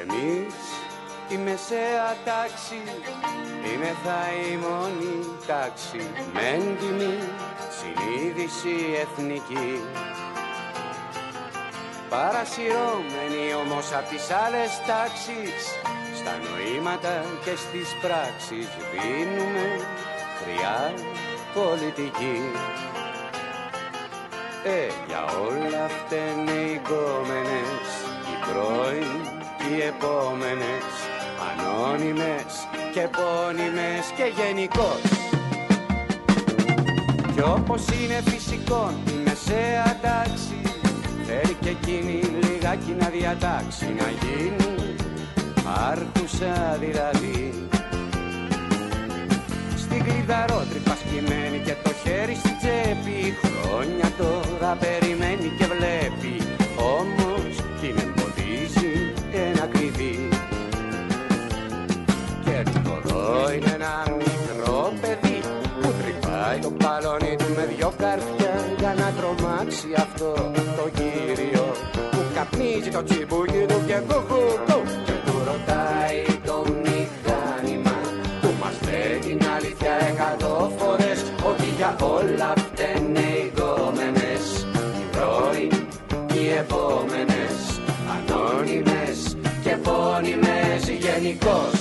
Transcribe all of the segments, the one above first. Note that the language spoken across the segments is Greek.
Εμείς η μεσαία τάξη είναι θα η μόνη τάξη. Με έντιμη συνείδηση εθνική. Παρασυρώμενοι όμως απ' τις άλλες τάξεις. Στα νοήματα και στις πράξεις δίνουμε χρειά πολιτική. Ε, για όλα φταίνε οι κόμενες, οι πρώην οι επόμενες Ανώνυμες και επώνυμες και γενικώς. Κι όπως είναι φυσικό η μεσαία τάξη Θέλει και εκείνη λιγάκι να διατάξει να γίνει άρχουσα δηλαδή. Στην κλειδαρότρυπα σκημένη και το χέρι στη τσέπη. Χρόνια τώρα περιμένει και βλέπει είναι ένα μικρό παιδί Που τρυπάει το παλόνι του με δυο καρδιά Για να τρομάξει αυτό καπνίζει το τσιμπούκι του και κουκουκού και του ρωτάει το μηχάνημα που μας λέει την αλήθεια εκατό φορές ότι για όλα φταίνε οι γόμενες οι πρώην οι επόμενες ανώνυμες και επώνυμες γενικώς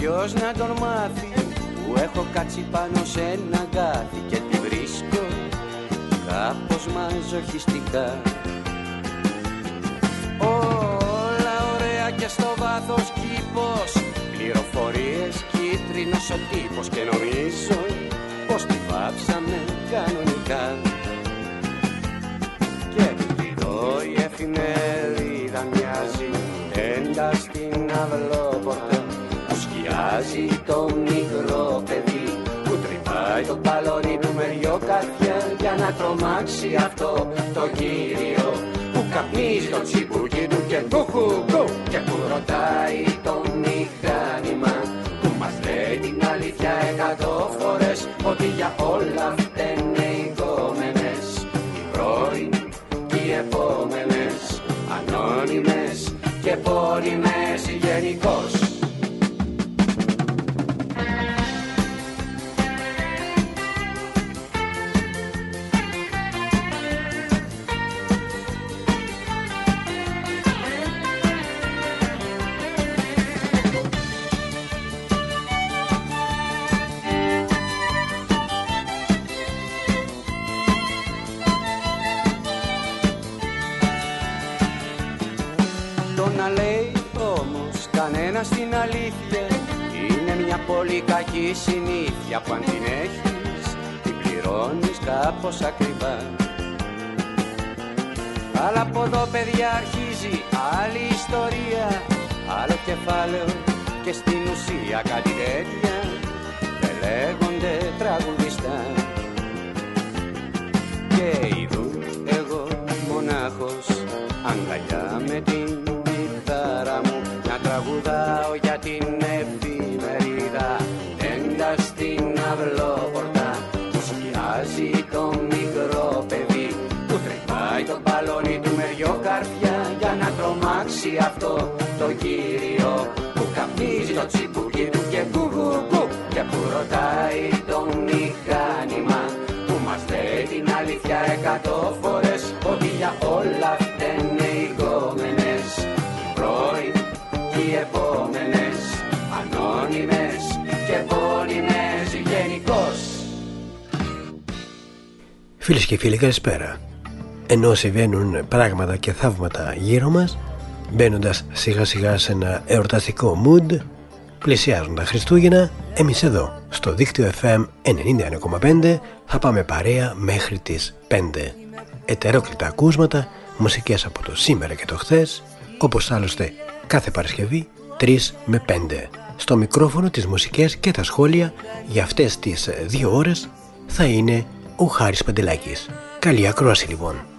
ποιος να τον μάθει που έχω κάτσει πάνω σε ένα γκάθι και τη βρίσκω κάπως μαζοχιστικά. Όλα ωραία και στο βάθος κήπος πληροφορίες κίτρινος ο τύπος και νομίζω πως τη βάψαμε κανονικά. Και εδώ η εφημερίδα μοιάζει έντας στην αυλόπορτα Κοιτάζει το μικρό παιδί που τρυπάει το παλόνι του με δυο καρδιά για να τρομάξει αυτό το κύριο που καπνίζει το τσιμπούκι του και κουκουκου και που ρωτάει το μηχάνημα που μας λέει την αλήθεια εκατό φορές ότι για όλα φταίνε οι κόμενες οι πρώην και οι επόμενες ανώνυμες και επώνυμες γενικώς στην αλήθεια Είναι μια πολύ κακή συνήθεια που αν την έχεις Την πληρώνεις κάπως ακριβά. Αλλά από εδώ παιδιά αρχίζει άλλη ιστορία. Άλλο κεφάλαιο και στην ουσία κάτι τέτοια. Δεν λέγονται τραγουδιστά. Και ειδού εγώ μονάχος αγκαλιά με την κιθάρα μου τραγουδάω για την εφημερίδα. Έντα στην αυλόπορτα που σκιάζει το μικρό παιδί. Που τρυπάει το παλόνι του με δυο καρδιά Για να τρομάξει αυτό το κύριο. Που καπνίζει το τσιμπούκι του και κουκουκου Και που ρωτάει το μηχάνημα. Που μας λέει την αλήθεια εκατό φορές Ότι για όλα Φίλες και φίλοι καλησπέρα. Ενώ συμβαίνουν πράγματα και θαύματα γύρω μας Μπαίνοντας σιγά σιγά σε ένα εορταστικό mood Πλησιάζουν τα Χριστούγεννα Εμείς εδώ στο δίκτυο FM 91,5 Θα πάμε παρέα μέχρι τις 5 Ετερόκλητα ακούσματα Μουσικές από το σήμερα και το χθες Όπως άλλωστε κάθε Παρασκευή 3 με 5 στο μικρόφωνο τις μουσικές και τα σχόλια για αυτές τις δύο ώρες θα είναι ο Χάρης Παντελάκης. Καλή ακρόαση λοιπόν.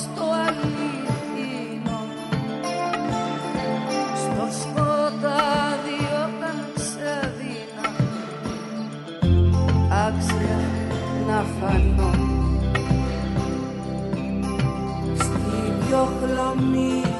στο αληθινό. Στο σκοτάδι όταν σε άξια να φανώ. Στην πιο χλωμή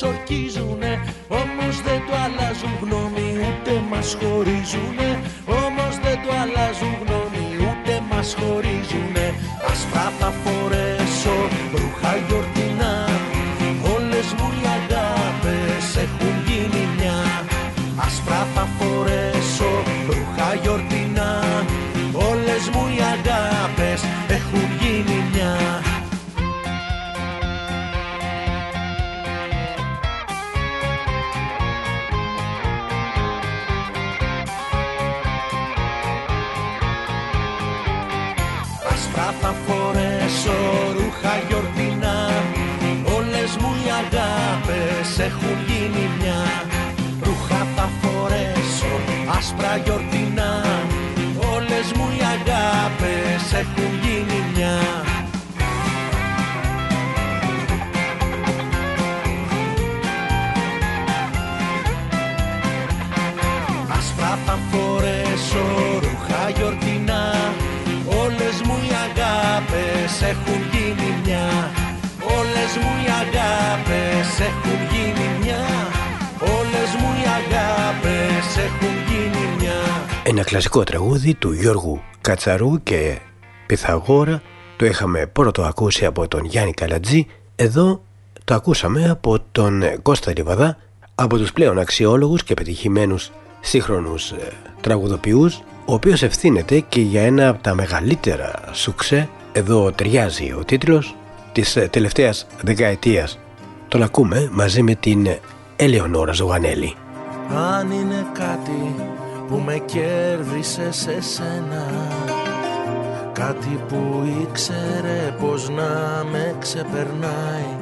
εξορκή έχουν γίνει μια. Όλες μου οι αγάπες έχουν γίνει μια. Όλες μου οι αγάπες έχουν γίνει μια. Ένα κλασικό τραγούδι του Γιώργου Κατσαρού και Πιθαγόρα το είχαμε πρώτο ακούσει από τον Γιάννη Καλατζή. Εδώ το ακούσαμε από τον Κώστα Λιβαδά από τους πλέον αξιόλογους και πετυχημένους σύγχρονους ε, τραγουδοποιούς ο οποίος ευθύνεται και για ένα από τα μεγαλύτερα σουξέ εδώ ταιριάζει ο τίτλος της ε, τελευταίας δεκαετίας. Τον ακούμε μαζί με την Ελεονόρα Ζωγανέλη Αν είναι κάτι που με κέρδισε σε σένα Κάτι που ήξερε πως να με ξεπερνάει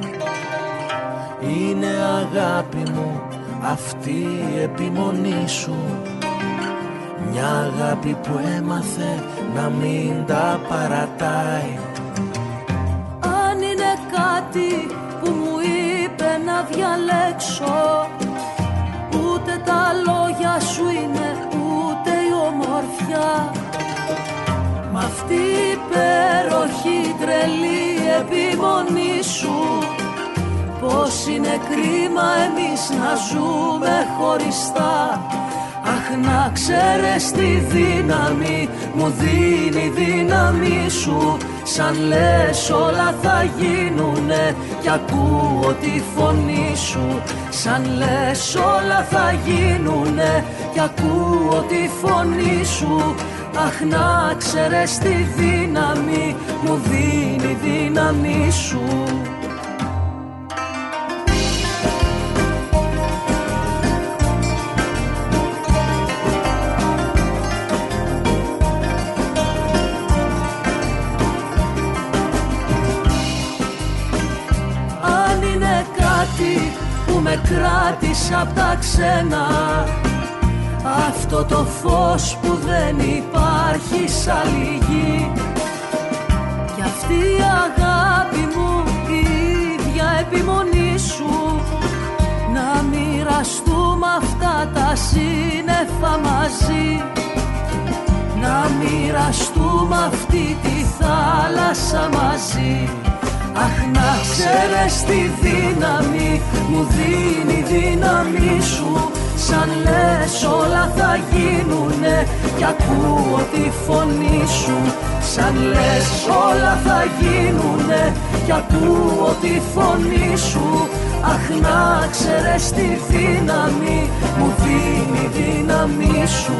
Είναι αγάπη μου αυτή η επιμονή σου Μια αγάπη που έμαθε να μην τα παρατάει. Αν είναι κάτι που μου είπε να διαλέξω Ούτε τα λόγια σου είναι ούτε η ομορφιά. Μ' αυτή η υπέροχη τρελή επιμονή σου Πως είναι κρίμα εμείς να ζούμε χωριστά Αχ να ξέρεις τη δύναμη μου δίνει δύναμη σου. Σαν λες όλα θα γίνουνε κι ακούω τη φωνή σου. Σαν λες όλα θα γίνουνε κι ακούω τη φωνή σου. Αχ να ξέρεις τη δύναμη μου δίνει δύναμη σου που με κράτησε απ' τα ξένα. Αυτό το φως που δεν υπάρχει σ' άλλη γη Κι αυτή η αγάπη μου η ίδια επιμονή σου. Να μοιραστούμε αυτά τα σύννεφα μαζί. Να μοιραστούμε αυτή τη θάλασσα μαζί Αχ να ξέρεις τη δύναμη μου δίνει δύναμη σου. Σαν λες όλα θα γίνουνε κι ακούω τη φωνή σου. Σαν λες όλα θα γίνουνε κι ακούω τη φωνή σου. Αχ να ξέρεις τη δύναμη μου δίνει δύναμη σου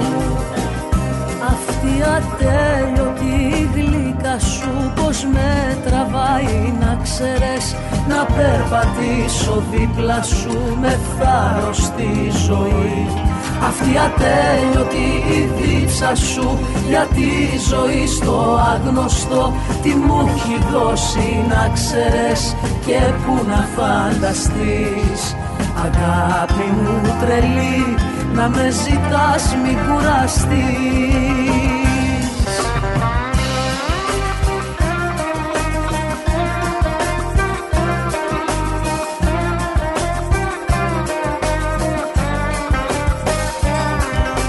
αυτή ατέλειωτη γλυκά σου πως με τραβάει να ξέρεις Να περπατήσω δίπλα σου με θάρρος στη ζωή. Αυτή ατέλειωτη η δίψα σου για τη ζωή στο άγνωστο Τι μου έχει δώσει να ξέρεις και που να φανταστείς. Αγάπη μου τρελή να με ζητάς μη κουραστείς.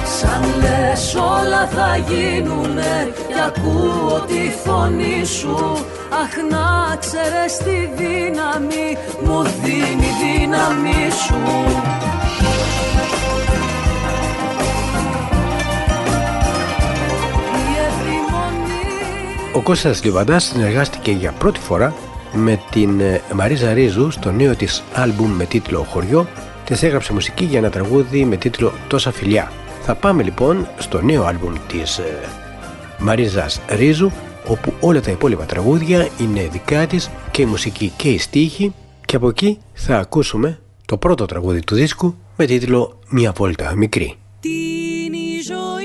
Σαν λες όλα θα γίνουνε κι ακούω τη φωνή σου. Αχ να ξέρεις τη δύναμη μου δίνει δύναμη σου Ο Κώστας Λιβαντάς συνεργάστηκε για πρώτη φορά με την ε, Μαρίζα Ρίζου στο νέο της άλμπουμ με τίτλο «Χωριό» της έγραψε μουσική για ένα τραγούδι με τίτλο «Τόσα φιλιά». Θα πάμε λοιπόν στο νέο άλμπουμ της ε, Μαρίζας Ρίζου όπου όλα τα υπόλοιπα τραγούδια είναι δικά της και η μουσική και η στίχη και από εκεί θα ακούσουμε το πρώτο τραγούδι του δίσκου με τίτλο «Μια βόλτα μικρή». Τι είναι η ζωή,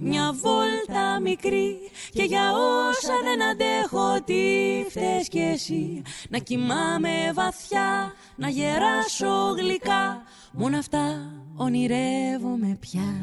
μια βόλτα μικρή Και για όσα δεν αντέχω τι φταίς κι εσύ. Να κοιμάμαι βαθιά, να γεράσω γλυκά. Μόνο αυτά ονειρεύομαι πια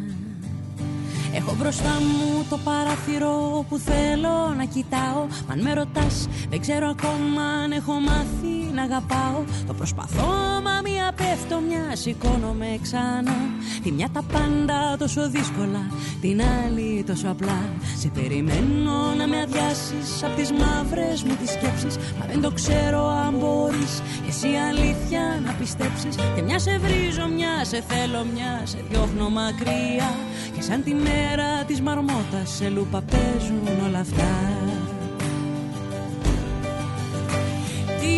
Έχω μπροστά μου το παράθυρο που θέλω να κοιτάω. Μα αν με ρωτάς δεν ξέρω ακόμα αν έχω μάθει να αγαπάω. Το προσπαθώ μα μία πέφτω μια σηκώνομαι ξανά. Τη μια τα πάντα τόσο δύσκολα Την άλλη τόσο απλά. Σε περιμένω να με αδειάσεις Απ' τις μαύρες μου τις σκέψεις. Μα δεν το ξέρω αν μπορείς Εσύ αλήθεια να πιστέψεις. Και μια σε βρίζω, μια σε θέλω, μια σε διώχνω μακριά. Και σαν τη μέρα της μαρμότας Σε λούπα παίζουν όλα αυτά. Τι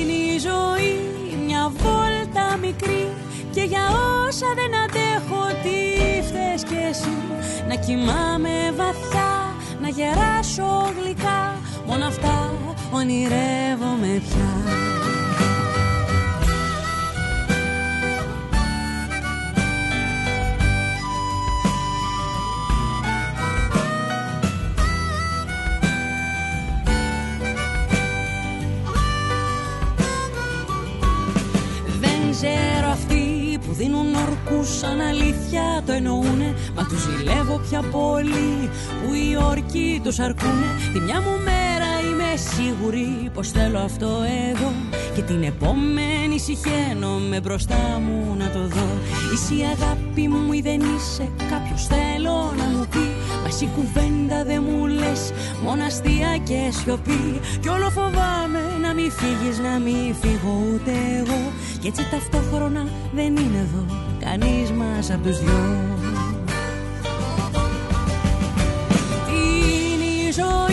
είναι η ζωή, μια βόλτα μικρή και για όσα δεν αντέχω τι φταίς κι εσύ; Να κοιμάμαι βαθιά, να γεράσω γλυκά Μόνο αυτά ονειρεύομαι πια δίνουν ορκούς σαν αλήθεια το εννοούνε. Μα τους ζηλεύω πια πολύ που οι όρκοι τους αρκούνε. Τη μια μου μέρα είμαι σίγουρη πως θέλω αυτό εγώ Και την επόμενη συχαίνω με μπροστά μου να το δω. Είσαι η αγάπη μου ή δεν είσαι κάποιος θέλω να μου πει. Μα εσύ κουβέντα δεν μου λες μόνο αστεία και σιωπή. Κι όλο φοβάμαι να μη φύγεις να μη φύγω ούτε εγώ. Κι έτσι ταυτόχρονα δεν είναι εδώ κανείς μας απ' τους δυο. Είναι η ζωή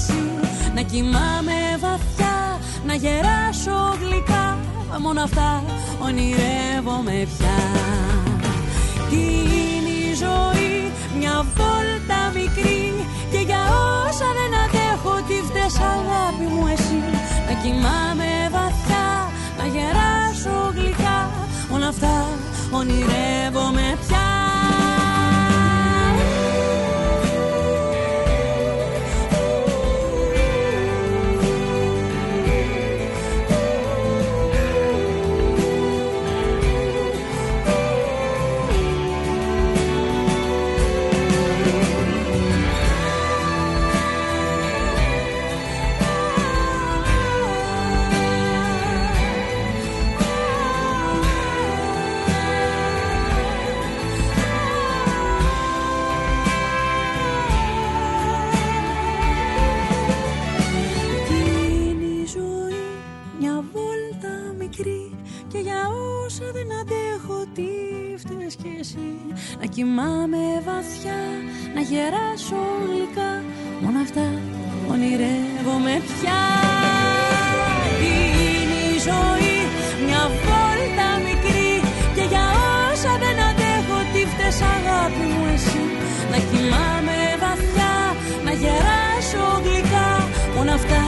φταίς κι εσύ Να κοιμάμαι βαθιά, να γεράσω γλυκά. Μόνο αυτά ονειρεύομαι πια. Τι είναι η ζωή, μια βόλτα μικρή. Και για όσα δεν αντέχω τι φταίς αγάπη μου εσύ. Να κοιμάμαι βαθιά, να γεράσω γλυκά. Όλα αυτά ονειρεύομαι πια κοιμάμαι βαθιά Να γεράσω γλυκά. Μόνο αυτά ονειρεύομαι πια. Είναι η ζωή μια βόλτα μικρή Και για όσα δεν αντέχω τι φταίς αγάπη μου εσύ. Να κοιμάμαι βαθιά Να γεράσω γλυκά. Μόνο αυτά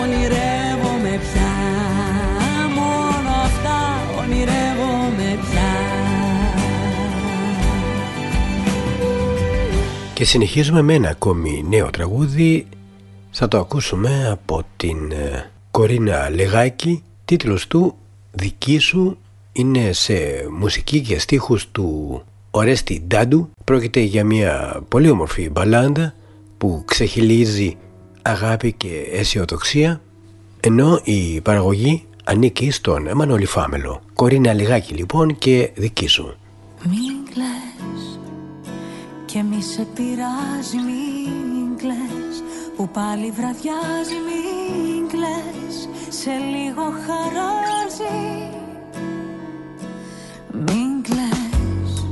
ονειρεύομαι πια Και συνεχίζουμε με ένα ακόμη νέο τραγούδι. Θα το ακούσουμε από την ε, Κορίνα Λεγάκη. Τίτλος του «Δική σου» είναι σε μουσική και στίχους του Ορέστη Ντάντου. Πρόκειται για μια πολύ όμορφη μπαλάντα που ξεχυλίζει αγάπη και αισιοδοξία ενώ η παραγωγή ανήκει στον Εμμανόλη Φάμελο. Κορίνα Λιγάκη λοιπόν και δική σου. Και μη σε πειράζει μην κλαις Που πάλι βραδιάζει μην κλαις. Σε λίγο χαράζει. Μην κλαις.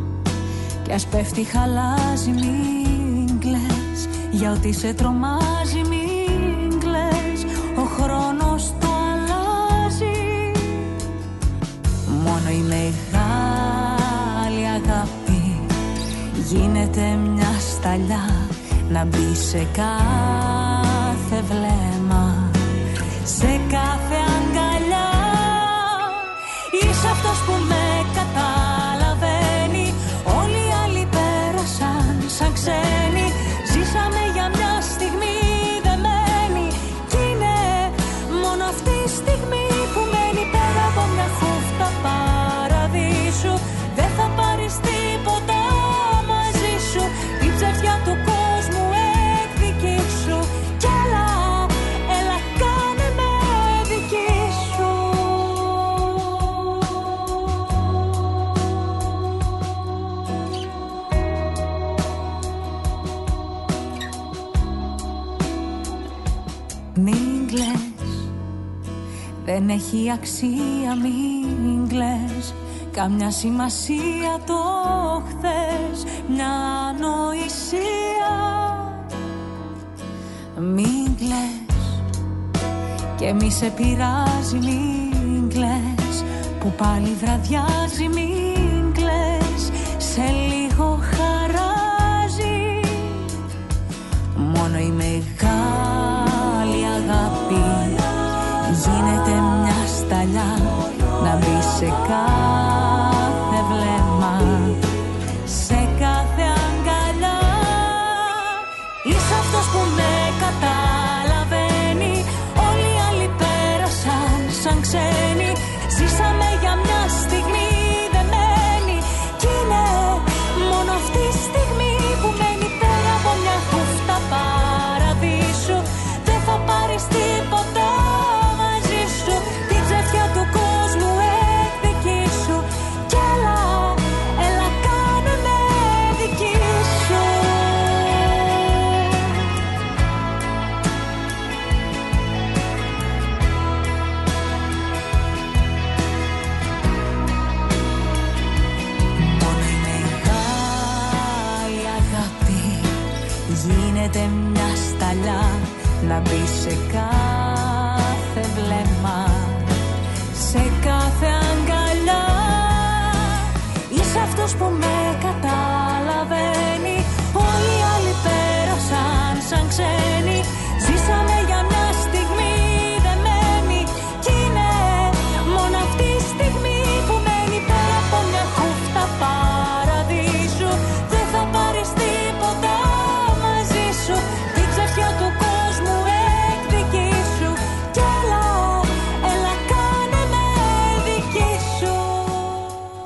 Κι ας πέφτει χαλάζει μην κλαις. Για ότι σε τρομάζει μην κλαις. Ο χρόνος το αλλάζει. Μόνο η μεγάλη αγάπη Γίνεται μια σταλιά να μπει σε κάθε βλέμμα. Σε κάθε αγκαλιά. Είσαι αυτός που με καταλαβαίνει. Όλοι οι άλλοι πέρασαν σαν ξένοι αξία μην κλαις. Καμιά σημασία το χθες Μια ανοησία. Μην κλαις. Και μη σε πειράζει μην κλαις. Που πάλι βραδιάζει μην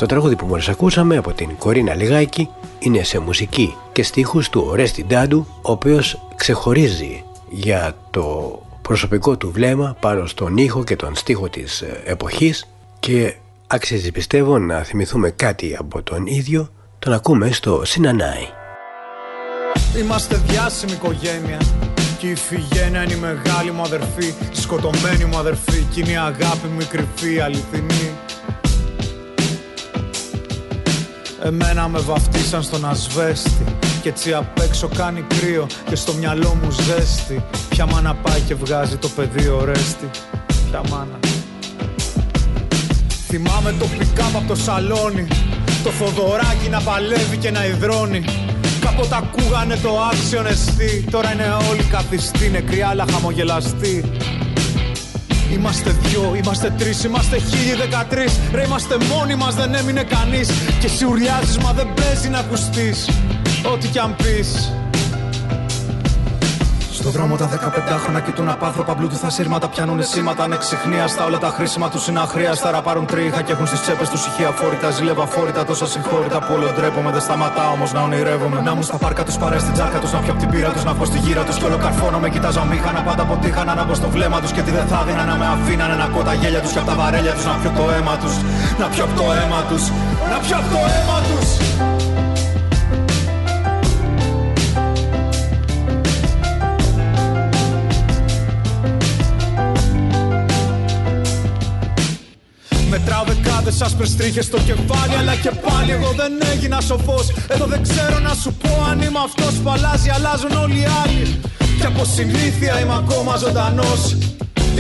Το τραγούδι που μόλις ακούσαμε από την Κορίνα Λιγάκη είναι σε μουσική και στίχους του Ορέστη Ντάντου ο οποίος ξεχωρίζει για το προσωπικό του βλέμμα πάνω στον ήχο και τον στίχο της ε, εποχής και αξίζει πιστεύω να θυμηθούμε κάτι από τον ίδιο τον ακούμε στο Συνανάι. Είμαστε διάσημη οικογένεια Και η Φιγένεια είναι η μεγάλη μου αδερφή Η σκοτωμένη μου αδερφή Κι είναι η αγάπη μου η κρυφή αληθινή Εμένα με βαφτίσαν στον ασβέστη Κι έτσι απ' έξω κάνει κρύο Και στο μυαλό μου ζέστη. Ποια μάνα πάει και βγάζει το παιδί ορέστη. Ποια μάνα. Θυμάμαι το πικάπ από το σαλόνι Το Θοδωράκι να παλεύει και να υδρώνει. Κάποτε ακούγανε το άξιον εστί Τώρα είναι όλοι καθιστοί νεκροί αλλά χαμογελαστοί Είμαστε δυο, είμαστε τρεις, είμαστε χίλιοι δεκατρεις Ρε είμαστε μόνοι μας, δεν έμεινε κανείς. Και εσύ ουρλιάζεις μα δεν παίζει να ακουστείς. Ό,τι κι αν πεις στο δρόμο τα 15 χρόνια κοιτούν απάνθρωπα μπλούτουθα σύρματα. Πιάνουν σήματα ανεξιχνίαστα. Όλα τα χρήσιμα τους είναι αχρίαστα. Ραπάρουν τρίχα και έχουν στις τσέπες τους ηχεία φόρητα. Ζήλευα φόρητα τόσα συγχώρητα που όλο ντρέπομαι. Δεν σταματάω όμως να ονειρεύομαι. Να μου στα πάρκα τους παρέ στην τσάρκα τους. Να πιω απ' την πύρα τους. Να βγω στη γύρα τους. Κι όλο καρφώνω με κοιτάζω αμήχανα. Πάντα αποτύχανα να μπω στο βλέμμα τους. Και τι δεν θα δίνα να με αφήνανε να κώ τα γέλια τους. Και απ' τα βαρέλια τους να πιω το αίμα τους. Να πιω απ' το αίμα τους. Να πιω απ' το αίμα τους. Μετράω δεκάδες άσπρες τρίχες στο κεφάλι Αλλά και πάλι εγώ δεν έγινα σοφός. Εδώ δεν ξέρω να σου πω αν είμαι αυτός που αλλάζει Αλλάζουν όλοι οι άλλοι. Και από συνήθεια είμαι ακόμα ζωντανός.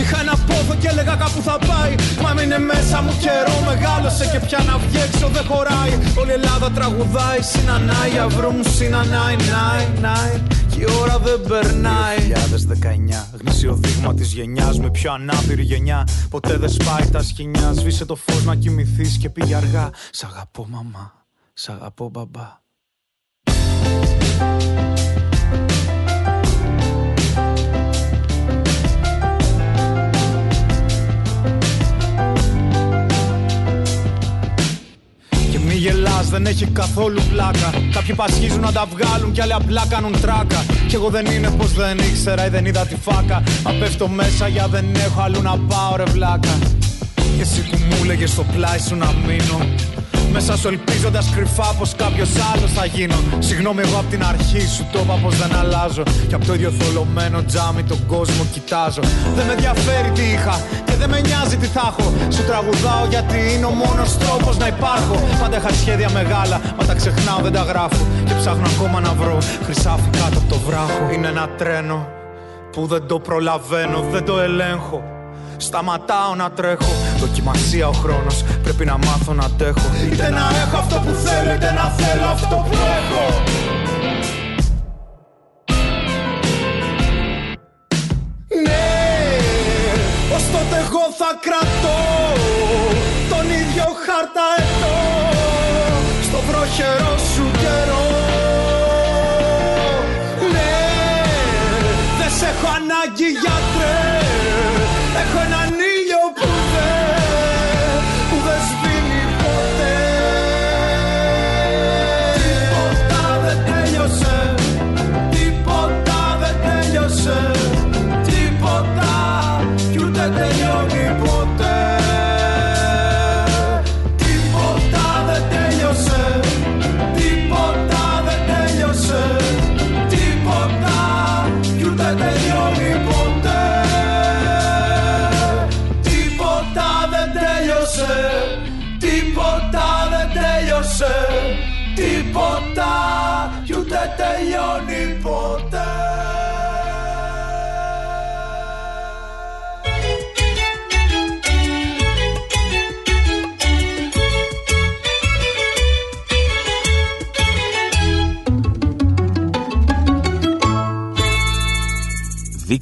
Είχα ένα πόθο και έλεγα κάπου θα πάει. Μα μείνε μέσα μου καιρό μεγάλωσε Και πια να βγει έξω δεν χωράει. Όλη η Ελλάδα τραγουδάει Συνανάει αυρού μου συνανάει Νάι, νάι Και η ώρα δεν περνάει. 2019 Γνήσιο δείγμα της γενιάς Με πιο ανάπηρη γενιά. Ποτέ δεν σπάει τα σκηνιά Σβήσε το φως να κοιμηθείς και πήγε αργά. Σ' αγαπώ μαμά. Σ' αγαπώ μπαμπά Και μη γελάς δεν έχει καθόλου πλάκα. Κάποιοι πασχίζουν να τα βγάλουν κι άλλοι απλά κάνουν τράκα. Κι εγώ δεν είναι πως δεν ήξερα ή δεν είδα τη φάκα. Μα πέφτω μέσα για δεν έχω αλλού να πάω ρε βλάκα. Και εσύ που μου έλεγες στο πλάι σου να μείνω Μέσα σου ελπίζοντας κρυφά πως κάποιος άλλος θα γίνω. Συγγνώμη, εγώ από την αρχή σου το είπα πως δεν αλλάζω. Και από το ίδιο θολωμένο τζάμι τον κόσμο κοιτάζω. Δεν με ενδιαφέρει τι είχα και δεν με νοιάζει τι θα έχω. Σου τραγουδάω γιατί είναι ο μόνος τρόπος να υπάρχω. Πάντα είχα σχέδια μεγάλα, μα τα ξεχνάω, δεν τα γράφω. Και ψάχνω ακόμα να βρω χρυσάφι κάτω από το βράχο. Είναι ένα τρένο που δεν το προλαβαίνω, δεν το ελέγχω. Σταματάω να τρέχω. Δοκιμασία ο χρόνος. Πρέπει να μάθω να αντέχω. Είτε να έχω αυτό που θέλω Είτε να θέλω αυτό που έχω. Ναι Ως τότε εγώ θα κρατώ Τον ίδιο χαρταετό Στο βροχερό σου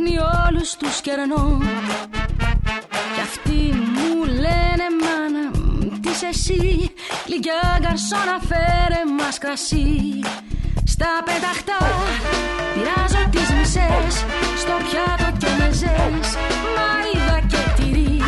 με τέχνη όλους τους κερνώ Κι αυτοί μου λένε μάνα μ, τι είσαι εσύ Λιγιά γκαρσόνα φέρε μας κρασί Στα πεταχτά πειράζω τις μισές Στο πιάτο και μεζές Μαρίδα και τυρί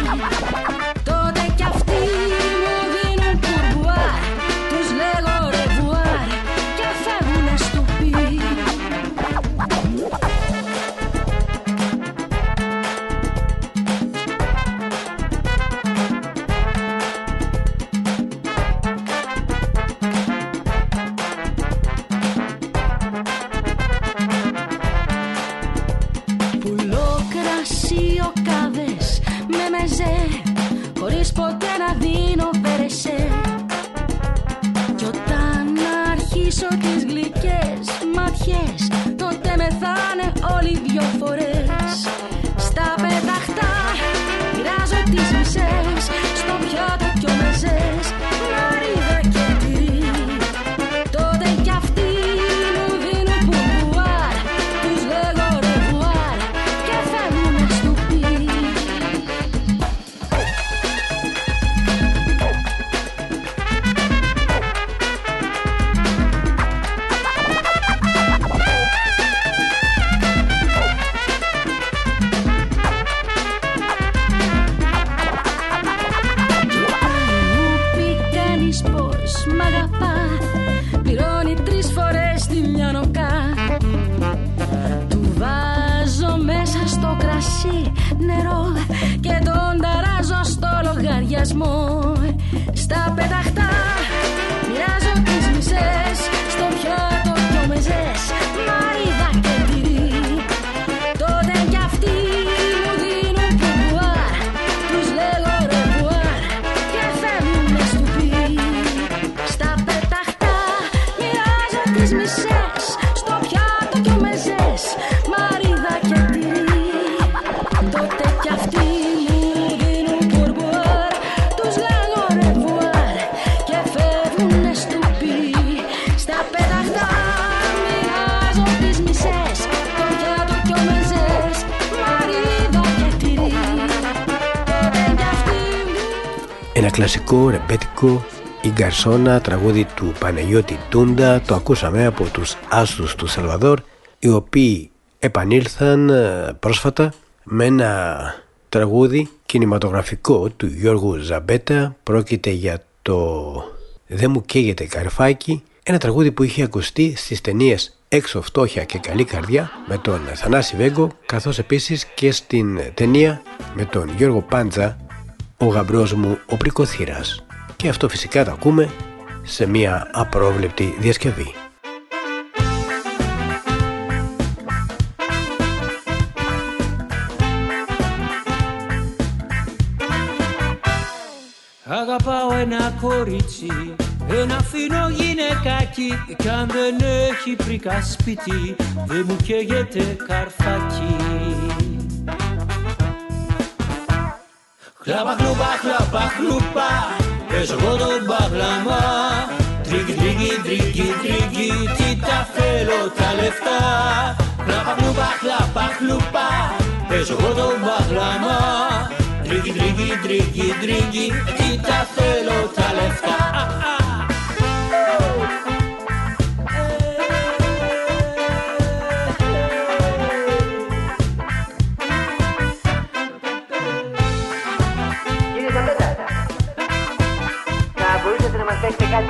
κλασικό ρεμπέτικο η Γκαρσόνα τραγούδι του Παναγιώτη Τούντα το ακούσαμε από τους άστους του Σαλβαδόρ οι οποίοι επανήλθαν ε, πρόσφατα με ένα τραγούδι κινηματογραφικό του Γιώργου Ζαμπέτα. Πρόκειται για το «Δεν μου καίγεται καρφάκι» ένα τραγούδι που είχε ακουστεί στις ταινίες «Έξω φτώχεια και καλή καρδιά» με τον Θανάση Βέγκο καθώς επίσης και στην ταινία με τον Γιώργο Πάντζα «Ο γαμπρός μου ο πρικοθύρας» και αυτό φυσικά το ακούμε σε μια απρόβλεπτη διασκευή. Αγαπάω ένα κορίτσι ένα φίνο γυναικάκι Κι αν δεν έχει πρίκα σπίτι Δεν μου καίγεται καρφάκι Χλάπα χλούπα χλάπα χλούπα Παίζω εγώ το μπαγλαμά Τρίγκι τρίγκι τρίγκι τρίγκι Τι τα θέλω τα λεφτά. Χλάπα χλούπα χλάπα χλούπα Παίζω εγώ το μπαγλαμά Τρίγκι τρίγκι τρίγκι τρίγκι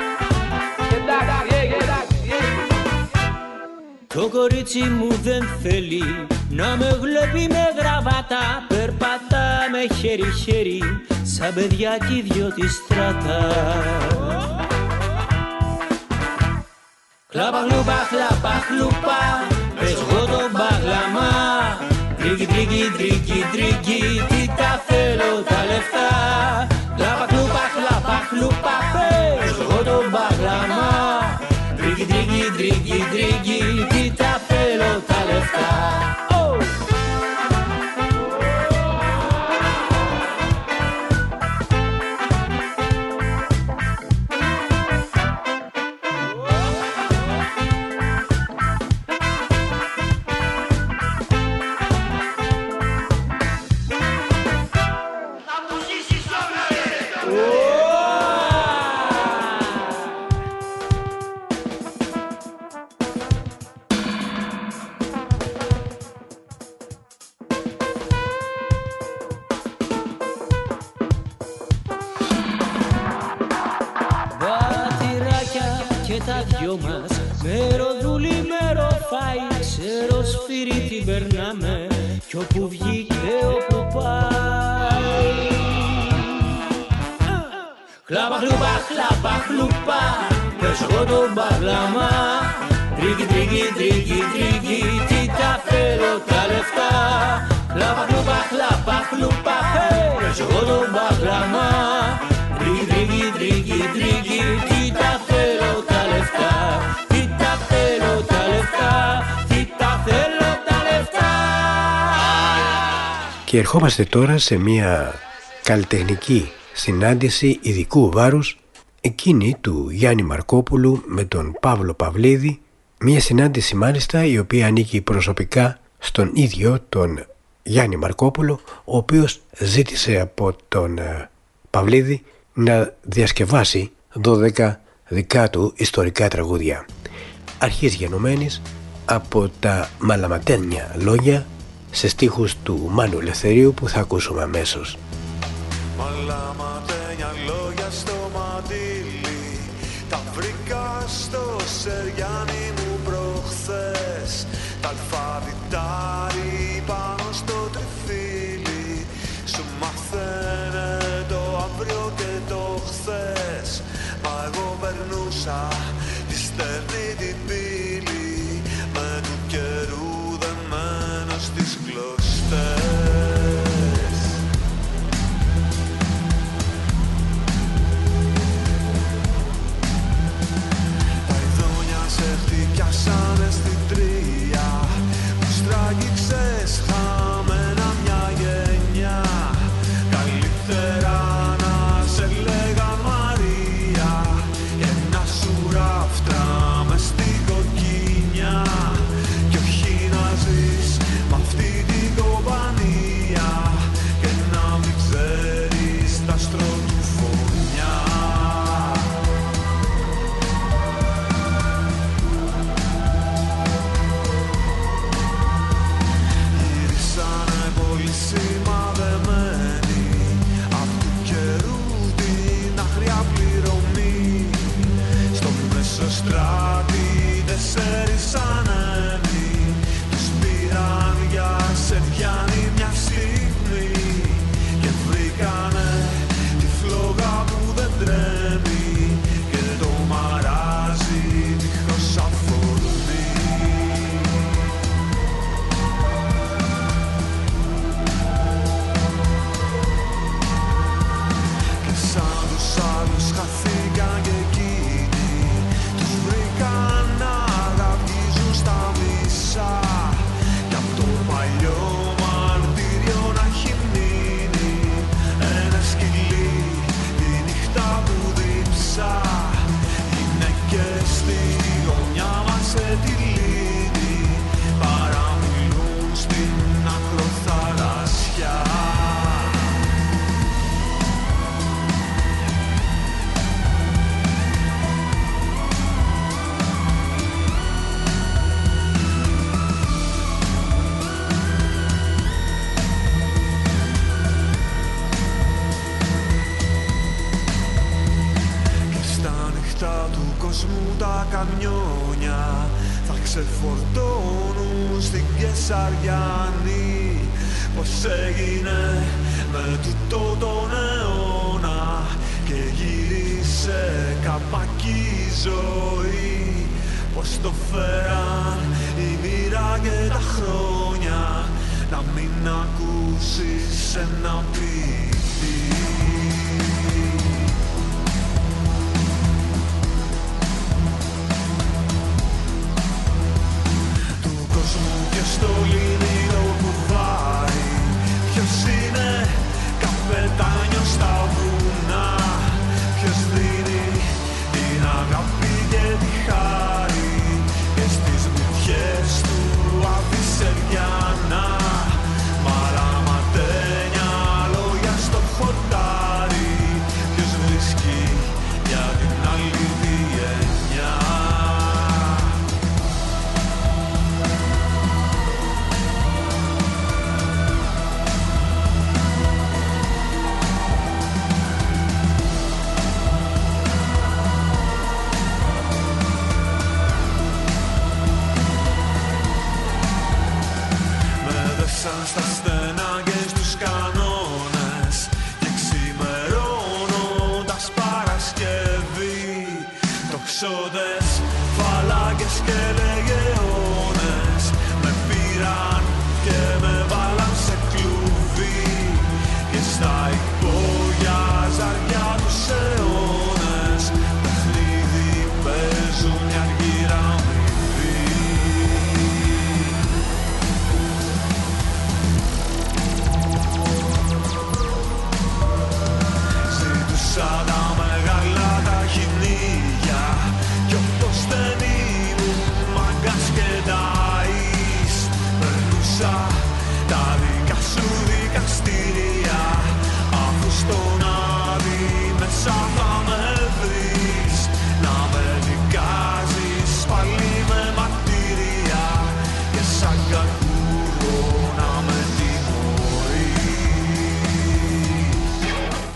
Τι τα θέλω τα λεφτά Το κορίτσι μου δεν θέλει να με βλέπει με γραβάτα. Περπατά με χέρι-χέρι σαν παιδιά κι οι δυο στη στράτα. Χλάπα χλούπα, χλάπα χλούπα, παίζω εγώ το μπαγλαμά. Τρίκι, τρίκι, τρίκι, τρίκι, τι τα θέλω τα λεφτά. Χλάπα χλούπα, χλάπα χλούπα, παίζω εγώ το μπαγλαμά. Τρίκι, τρίκι, τρίκι, τρίκι, τι τα θέλω τα λεφτά τα δυο μας. Μεροδούλι μεροφάι ξεροσφύρι την περνάμε. Κι όπου βγει και όπου πάει. Χλάπα χλούπα χλάπα χλούπα. Παίζω εγώ το μπαγλαμά Τρίκι τρίκι τρίκι τρίκι. Τι τα θέλω τα λεφτά. Χλάπα χλούπα χλάπα χλούπα. Παίζω εγώ το μπαγλαμά Τρίκι τρίκι τρίκι τρίκι Τι τα θέλω τα λεφτά Τι τα θέλω τα λεφτά Τι τα θέλω τα λεφτά Και ερχόμαστε τώρα σε μια καλλιτεχνική συνάντηση ειδικού βάρους εκείνη του Γιάννη Μαρκόπουλου με τον Παύλο Παυλίδη. Μια συνάντηση μάλιστα η οποία ανήκει προσωπικά στον ίδιο τον Γιάννη Μαρκόπουλο ο οποίος ζήτησε από τον ε, Παυλίδη να διασκευάσει 12 δικά του ιστορικά τραγούδια αρχής γενομένης από τα μαλαματένια λόγια σε στίχους του Μάνου Ελευθερίου που θα ακούσουμε αμέσως. Μαλαματένια λόγια στο μαντίλι Τα βρήκα στο σεριάνι μου προχθές Τα αλφαβητάρι περνούσα τη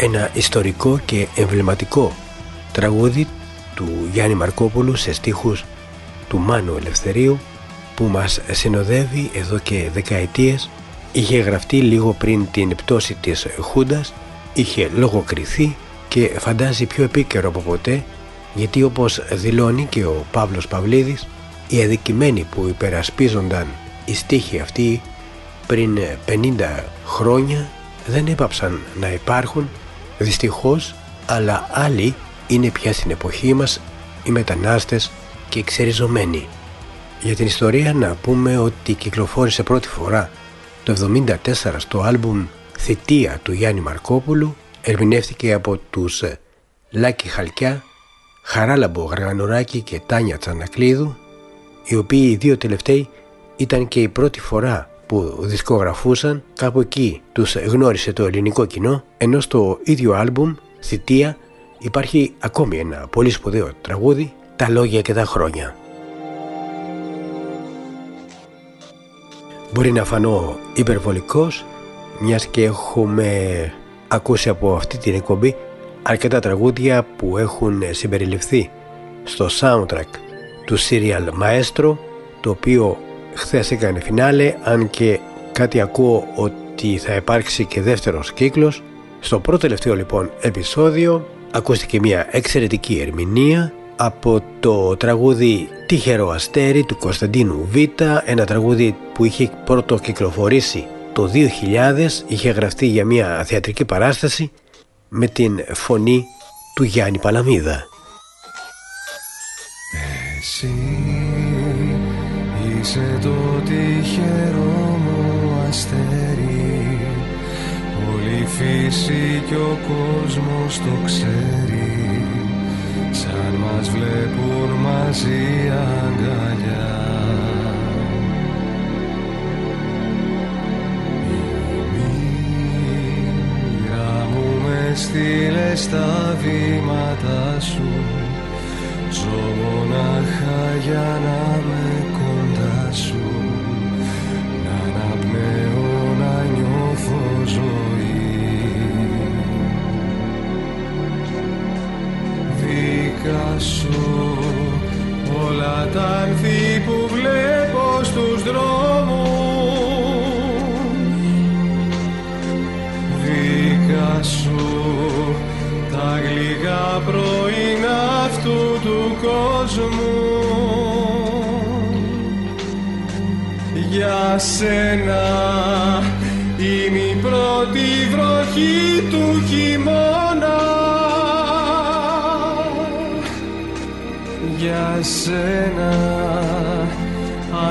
Ένα ιστορικό και εμβληματικό τραγούδι του Γιάννη Μαρκόπουλου σε στίχους του Μάνου Ελευθερίου που μας συνοδεύει εδώ και δεκαετίες. Είχε γραφτεί λίγο πριν την πτώση της Χούντας είχε λογοκριθεί και φαντάζει πιο επίκαιρο από ποτέ γιατί όπως δηλώνει και ο Παύλος Παυλίδης οι αδικημένοι που υπερασπίζονταν οι στίχοι αυτοί πριν 50 χρόνια δεν έπαψαν να υπάρχουν δυστυχώς αλλά άλλοι είναι πια στην εποχή μας οι μετανάστες και οι ξεριζωμένοι. Για την ιστορία να πούμε ότι κυκλοφόρησε πρώτη φορά το 1974 στο άλμπουμ «Θητεία» του Γιάννη Μαρκόπουλου ερμηνεύτηκε από τους ε, Λάκη Χαλκιά, Χαράλαμπο Γαργανουράκη και Τάνια Τσανακλείδου οι οποίοι οι δύο τελευταίοι ήταν και η πρώτη φορά που δισκογραφούσαν κάπου εκεί τους γνώρισε το ελληνικό κοινό ενώ στο ίδιο άλμπουμ «Θητεία» υπάρχει ακόμη ένα πολύ σπουδαίο τραγούδι «Τα λόγια και τα χρόνια». Μπορεί να φανώ υπερβολικός μιας και έχουμε ακούσει από αυτή την εκπομπή αρκετά τραγούδια που έχουν συμπεριληφθεί στο soundtrack του serial Maestro το οποίο χθες έκανε φινάλε αν και κάτι ακούω ότι θα υπάρξει και δεύτερος κύκλος στο πρώτο τελευταίο λοιπόν επεισόδιο ακούστηκε μια εξαιρετική ερμηνεία από το τραγούδι «Τυχερό αστέρι» του Κωνσταντίνου Β, ένα τραγούδι που είχε πρώτο κυκλοφορήσει το 2000, είχε γραφτεί για μια θεατρική παράσταση με την φωνή του Γιάννη Παλαμίδα. Εσύ είσαι το τυχερό μου αστέρι. Όλη η φύση και ο κόσμος το ξέρει. Σαν μας βλέπουν μαζί αγκαλιά. Μοίρα μου με στείλε στα βήματα σου. Ζω μονάχα για να με κοντά σου. Να αναπνέω να νιώθω ζωή. Δίκα σου. Όλα τα ανθή που βλέπω στους δρόμους. Δίκα σου. Τα γλυκά πρωινά Για σένα. Είναι η πρώτη βροχή του χειμώνα. Για σένα.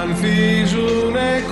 Ανθίζουνε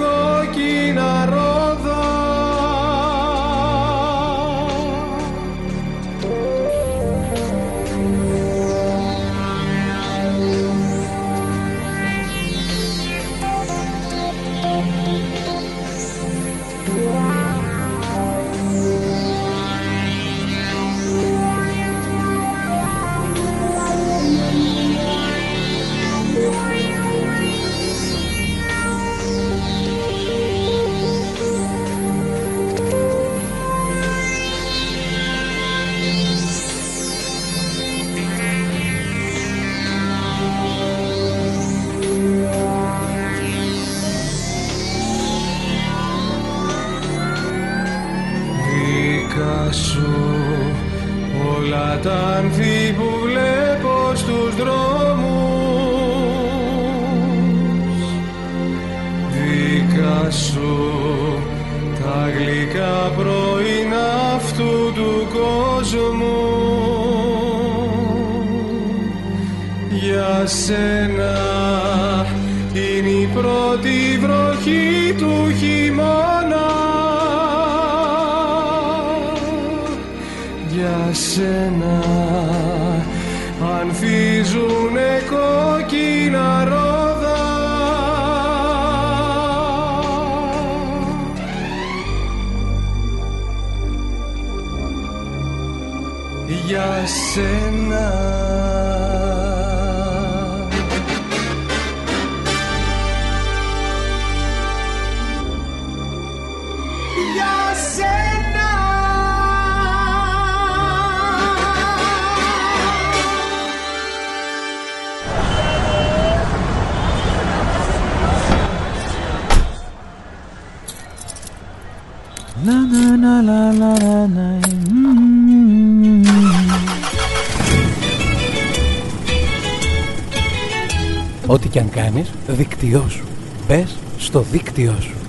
δίκτυό σου. Μπες στο δίκτυό σου.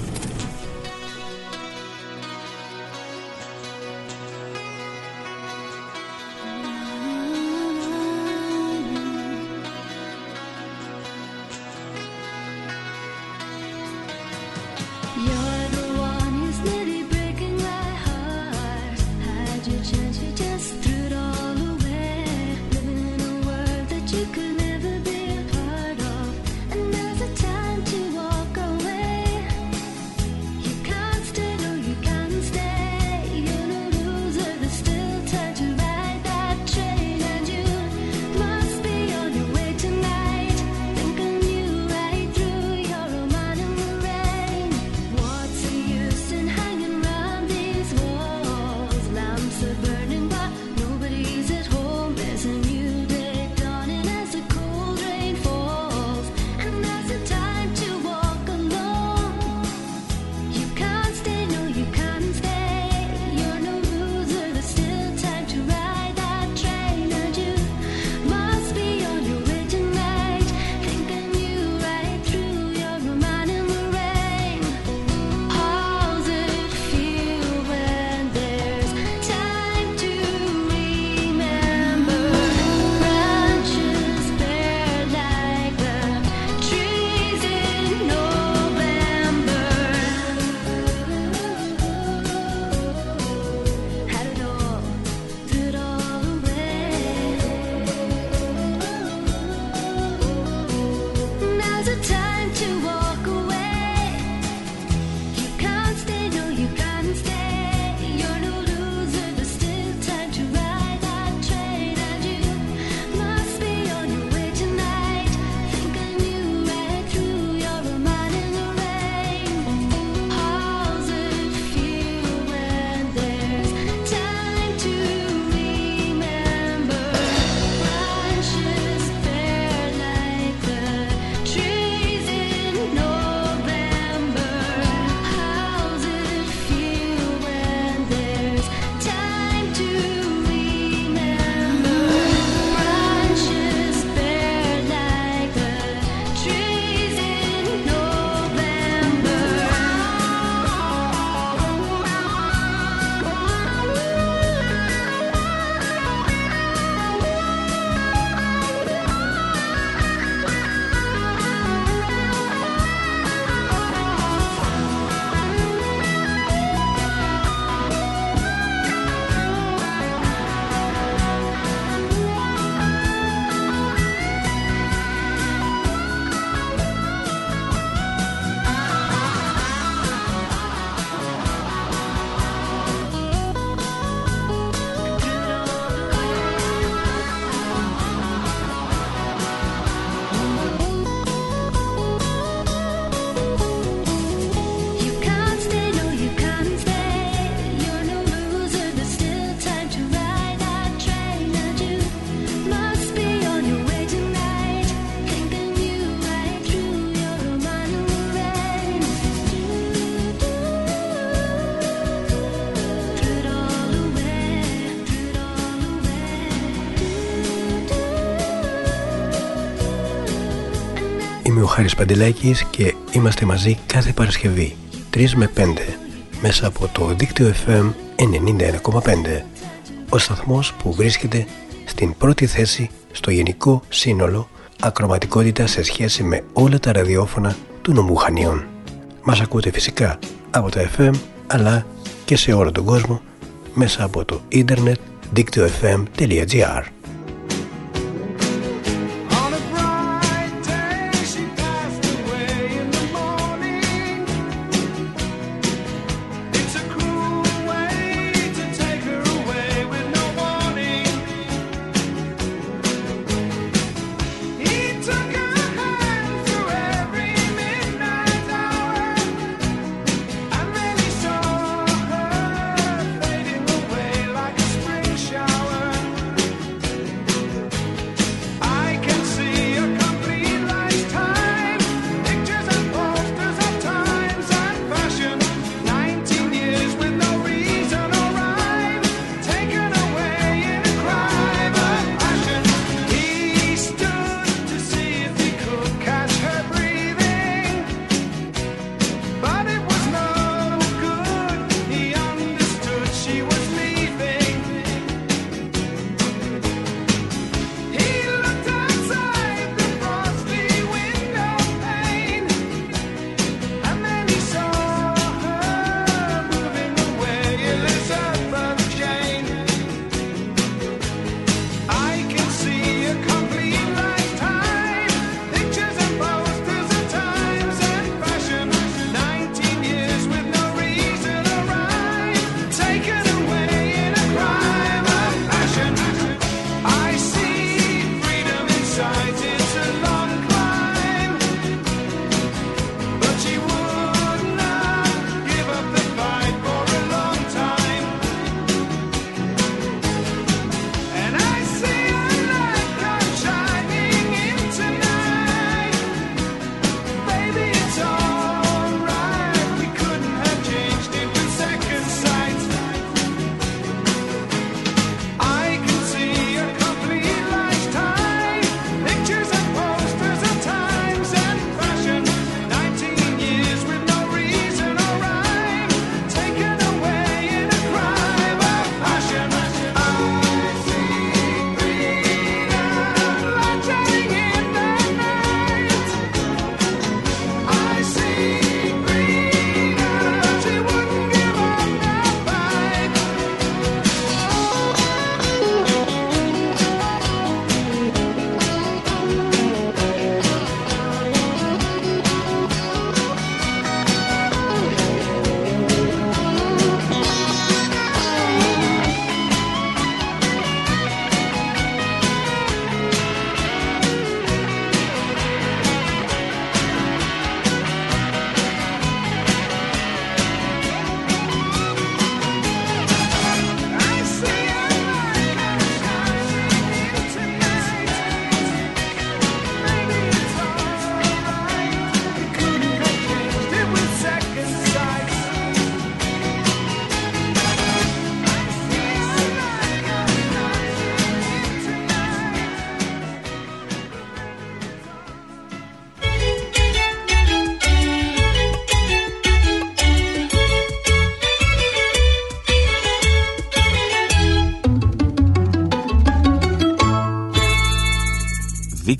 Χάρης Παντελάκης και είμαστε μαζί κάθε Παρασκευή 3 με 5 μέσα από το δίκτυο FM 91,5 ο σταθμός που βρίσκεται στην πρώτη θέση στο γενικό σύνολο ακροματικότητας σε σχέση με όλα τα ραδιόφωνα του νομού Χανίων. Μας ακούτε φυσικά από τα FM αλλά και σε όλο τον κόσμο μέσα από το ίντερνετ δίκτυο fm.gr.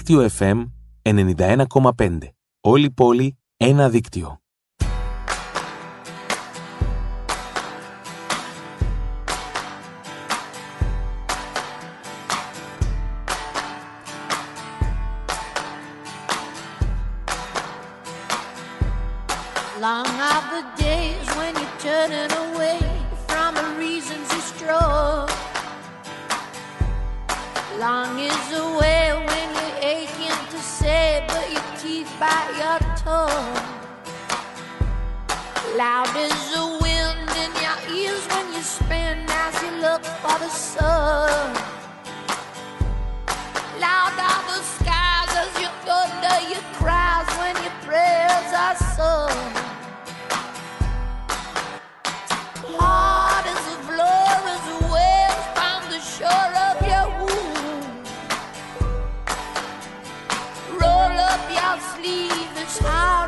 Δίκτυο FM 91,5. Όλη πόλη, ένα δίκτυο. Long are the days when you're turning away from the reasons you strove. Long is the way when you're aching to say, but your teeth bite your tongue. Loud is the wind in your ears when you spin as you look for the sun. Loud are the skies as you thunder your cries when your prayers are sung. How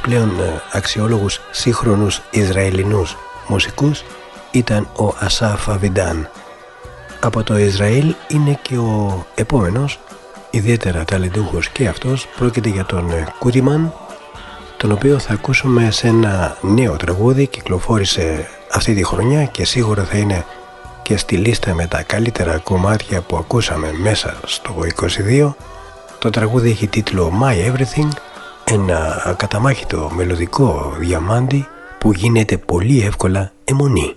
πλέον ε, αξιόλογους σύγχρονους Ισραηλινούς μουσικούς ήταν ο Ασάφ Αβιντάν. Από το Ισραήλ είναι και ο επόμενος, ιδιαίτερα ταλεντούχος και αυτός, πρόκειται για τον ε, Κούτιμαν, τον οποίο θα ακούσουμε σε ένα νέο τραγούδι, κυκλοφόρησε αυτή τη χρονιά και σίγουρα θα είναι και στη λίστα με τα καλύτερα κομμάτια που ακούσαμε μέσα στο 22. Το τραγούδι έχει τίτλο My Everything ένα ακαταμάχητο μελωδικό διαμάντι που γίνεται πολύ εύκολα αιμονή.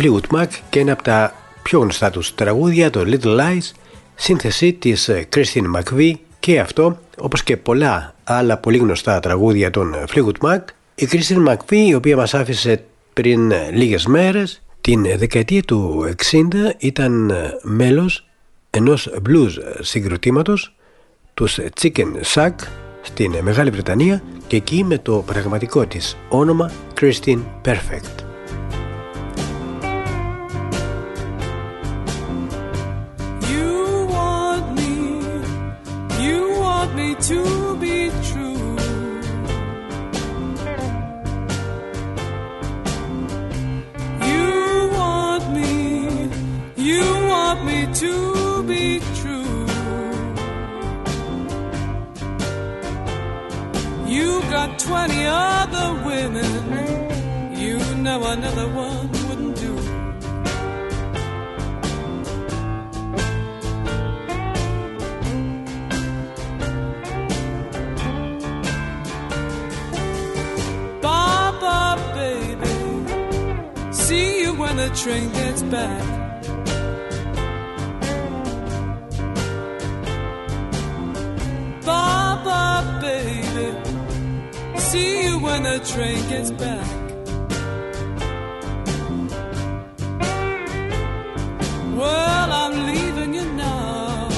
Η Fleetwood Mac και ένα από τα πιο γνωστά τους τραγούδια, το Little Lies, σύνθεση της Christine McVie και αυτό, όπως και πολλά άλλα πολύ γνωστά τραγούδια των Fleetwood Mac, η Christine McVie, η οποία μας άφησε πριν λίγες μέρες, την δεκαετία του 60 ήταν μέλος ενός blues συγκροτήματος, τους Chicken Shack, στην Μεγάλη Βρετανία και εκεί με το πραγματικό της όνομα Christine Perfect. twenty other women, you know another one wouldn't do. Baba, baby, see you when the train gets back. Baba, baby see you when the train gets back. Well, I'm leaving you now,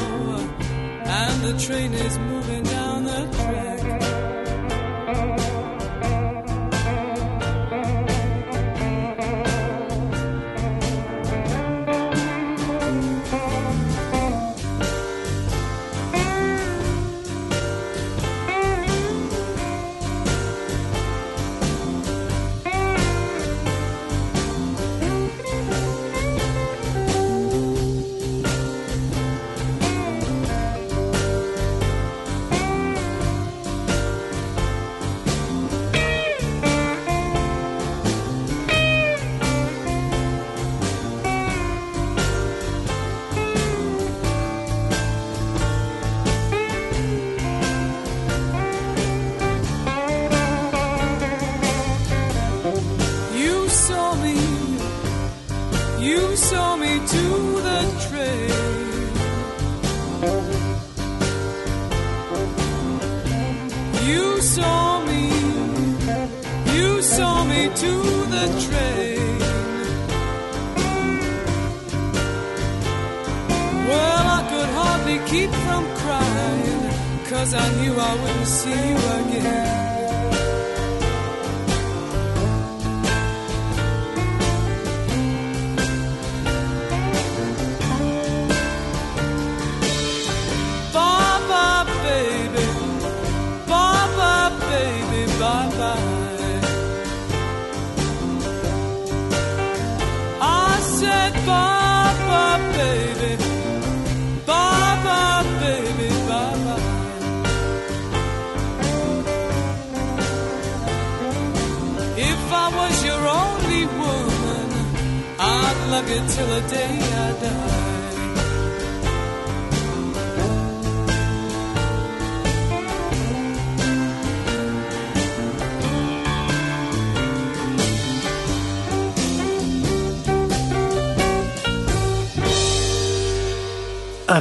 and the train is moving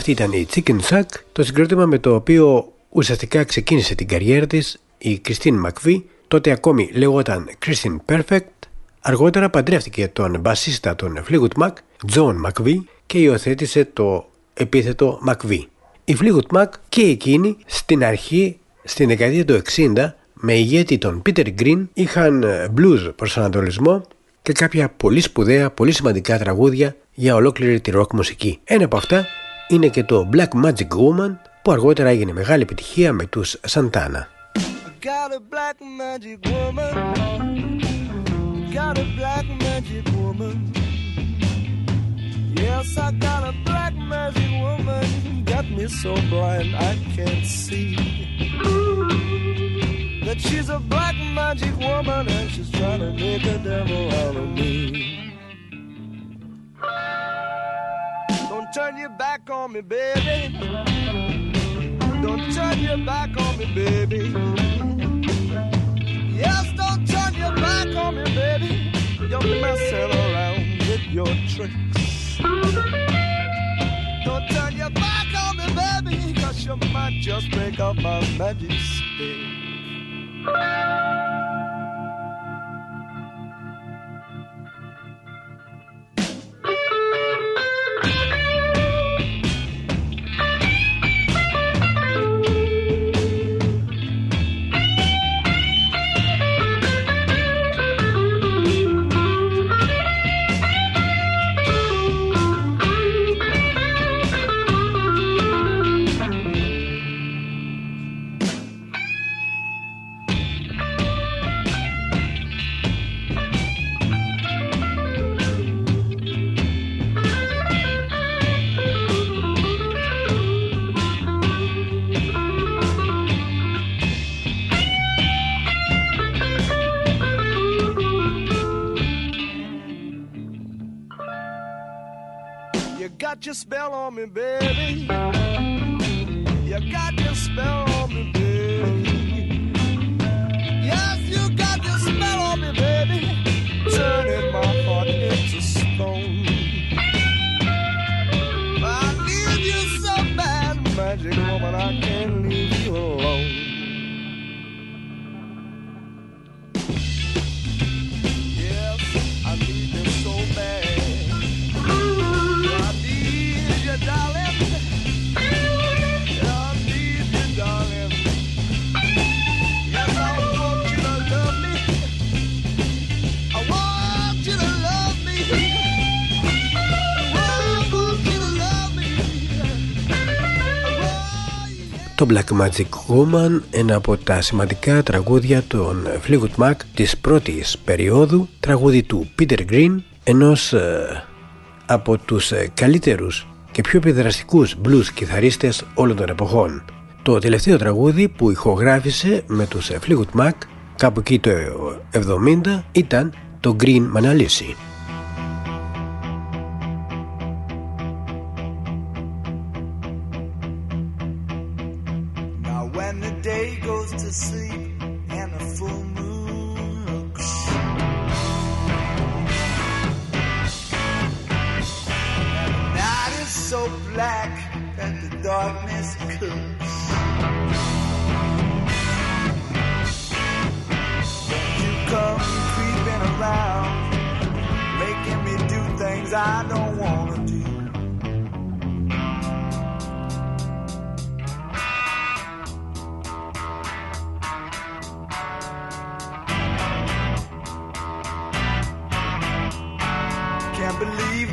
Αυτή ήταν η Chicken Shack, το συγκρότημα με το οποίο ουσιαστικά ξεκίνησε την καριέρα της η Christine McVie, τότε ακόμη λέγονταν Christine Perfect, αργότερα παντρεύτηκε τον μπασίστα των Fleetwood Mac, John McVie και υιοθέτησε το επίθετο McVie. Η Fleetwood Mac και εκείνη στην αρχή, στην δεκαετία του 60, με ηγέτη τον Peter Green είχαν blues προσανατολισμό και κάποια πολύ σπουδαία, πολύ σημαντικά τραγούδια για ολόκληρη τη rock μουσική. Ένα από αυτά είναι και το Black Magic Woman που αργότερα έγινε μεγάλη επιτυχία με τους Santana. Got a black magic woman. Got a black magic woman. Yes, I got a black magic woman. Got me so blind I can't see. That she's a black magic woman and she's trying to make a devil out of me. Don't turn your back on me, baby. Don't turn your back on me, baby. Yes, don't turn your back on me, baby. Don't mess around with your tricks. Don't turn your back on me, baby, cause you might just break up my magic stick. coming, baby. Black Magic Woman, ένα από τα σημαντικά τραγούδια των Fleetwood Mac της πρώτης περίοδου, τραγούδι του Peter Green, ενός ε, από τους ε, καλύτερους και πιο επιδραστικούς blues κιθαρίστες όλων των εποχών. Το τελευταίο τραγούδι που ηχογράφησε με τους ε, Fleetwood Mac κάπου εκεί το 70 ήταν το Green Manalisi.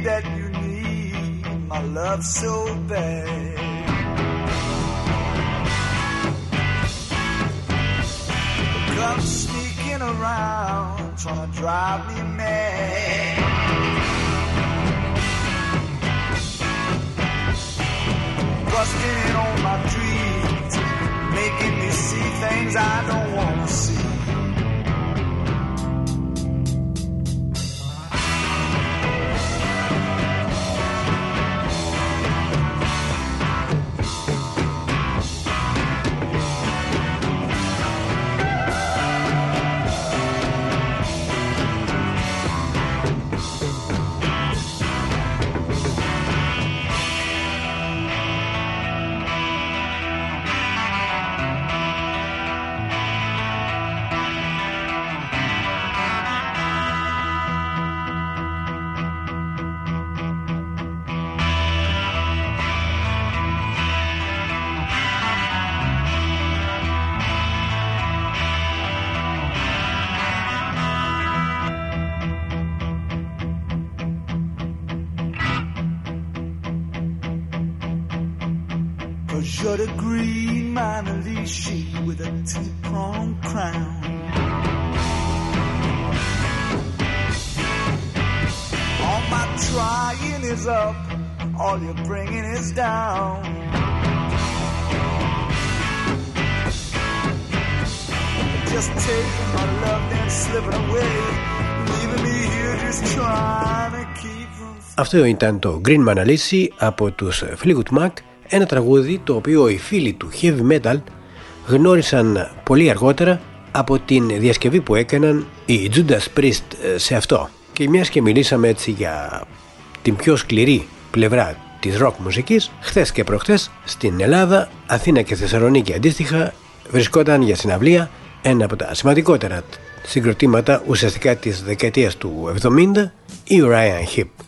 that you need my love so bad. Come sneaking around, trying to drive me mad. Busting in on my dreams, making me see things I don't wanna see. Αυτό ήταν το Green Man Alice από τους Fleetwood Mac, ένα τραγούδι το οποίο οι φίλοι του heavy metal γνώρισαν πολύ αργότερα από την διασκευή που έκαναν οι Judas Priest σε αυτό. Και μιας και μιλήσαμε έτσι για την πιο σκληρή πλευρά της rock μουσικής, χθες και προχθές στην Ελλάδα, Αθήνα και Θεσσαλονίκη αντίστοιχα, βρισκόταν για συναυλία ένα από τα σημαντικότερα συγκροτήματα ουσιαστικά της δεκαετίας του 70, η Ryan Hip.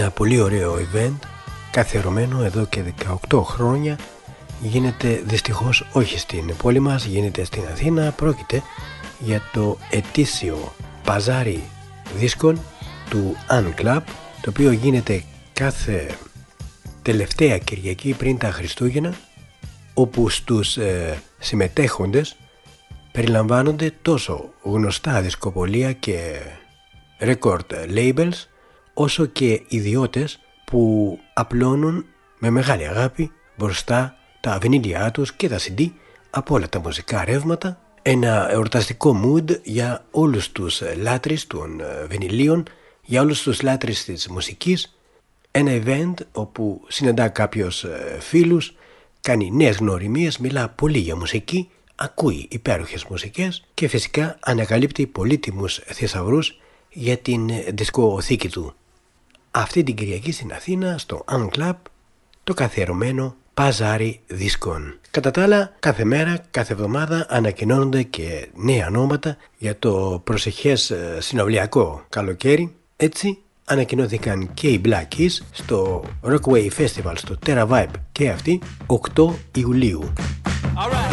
Ένα πολύ ωραίο event καθιερωμένο εδώ και 18 χρόνια. Γίνεται δυστυχώς όχι στην πόλη μας, γίνεται στην Αθήνα. Πρόκειται για το ετήσιο παζάρι δίσκων του Un Club το οποίο γίνεται κάθε τελευταία Κυριακή πριν τα Χριστούγεννα όπου στους ε, συμμετέχοντες περιλαμβάνονται τόσο γνωστά δισκοπολία και record labels όσο και ιδιώτες που απλώνουν με μεγάλη αγάπη μπροστά τα βινίλια τους και τα CD από όλα τα μουσικά ρεύματα. Ένα εορταστικό mood για όλους τους λάτρεις των ε, βινιλίων για όλους τους λάτρεις της μουσικής. Ένα event όπου συναντά κάποιος ε, φίλους κάνει νέες γνωριμίες, μιλά πολύ για μουσική ακούει υπέροχες μουσικές και φυσικά ανακαλύπτει πολύτιμους θησαυρούς για την ε, δισκοθήκη του αυτή την Κυριακή στην Αθήνα στο Unclub το καθιερωμένο παζάρι δίσκων. Κατά τα άλλα, κάθε μέρα, κάθε εβδομάδα ανακοινώνονται και νέα ονόματα για το προσεχές ε, συναυλιακό καλοκαίρι. Έτσι, ανακοινώθηκαν και οι Black Keys στο Rockway Festival στο Terra Vibe και αυτοί 8 Ιουλίου. Yeah.